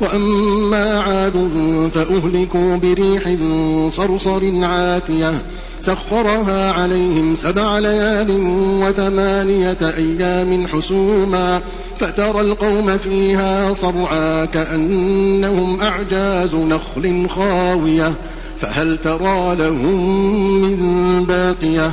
وأما عاد فأهلكوا بريح صرصر عاتية سخرها عليهم سبع ليال وثمانية أيام حسوما فترى القوم فيها صرعا كأنهم أعجاز نخل خاوية فهل ترى لهم من باقية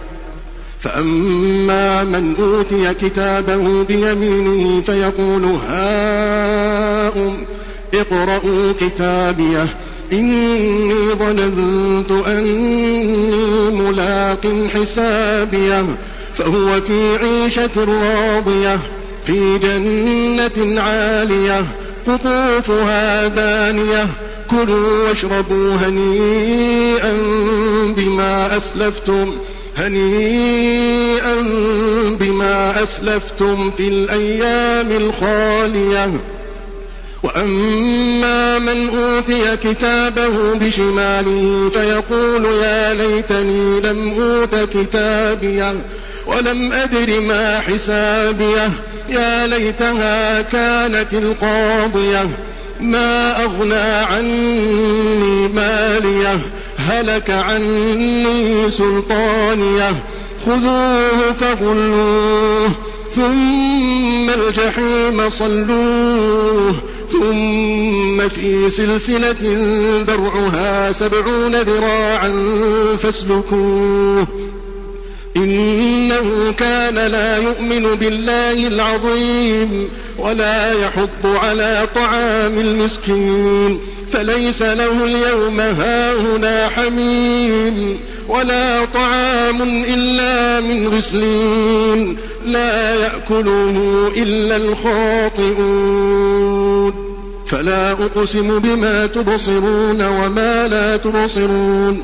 فأما من أوتي كتابه بيمينه فيقول هاؤم اقرءوا كتابيه. إني ظننت أني ملاق حسابيه. فهو في عيشة راضية في جنة عالية قطوفها دانية كلوا واشربوا هنيئا بما أسلفتم. هنيئا بما أسلفتم في الأيام الخالية. وأما من أوتي كتابه بشماله فيقول يا ليتني لم أوت كتابيه ولم أدر ما حسابيه يا ليتها كانت القاضية. ما أغنى عني هلك عني سلطانية خذوه فغلوه ثم الجحيم صلوه ثم في سلسلة درعها سبعون ذراعا فاسلكوه. إنه كان لا يؤمن بالله العظيم ولا يحض على طعام المسكين فليس له اليوم هاهنا حميم ولا طعام إلا من غسلين لا يأكله إلا الخاطئون. فلا أقسم بما تبصرون وما لا تبصرون.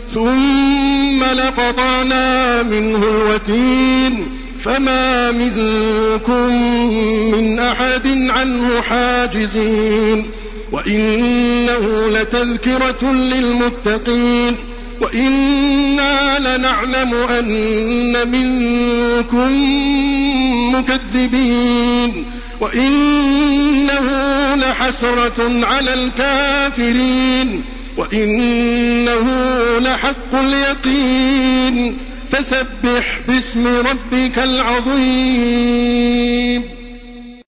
ثم لقطعنا منه الوتين فما منكم من أحد عنه حاجزين وإنه لتذكرة للمتقين وإنا لنعلم أن منكم مكذبين وإنه لحسرة على الكافرين وإنه لحق اليقين. فسبح باسم ربك العظيم.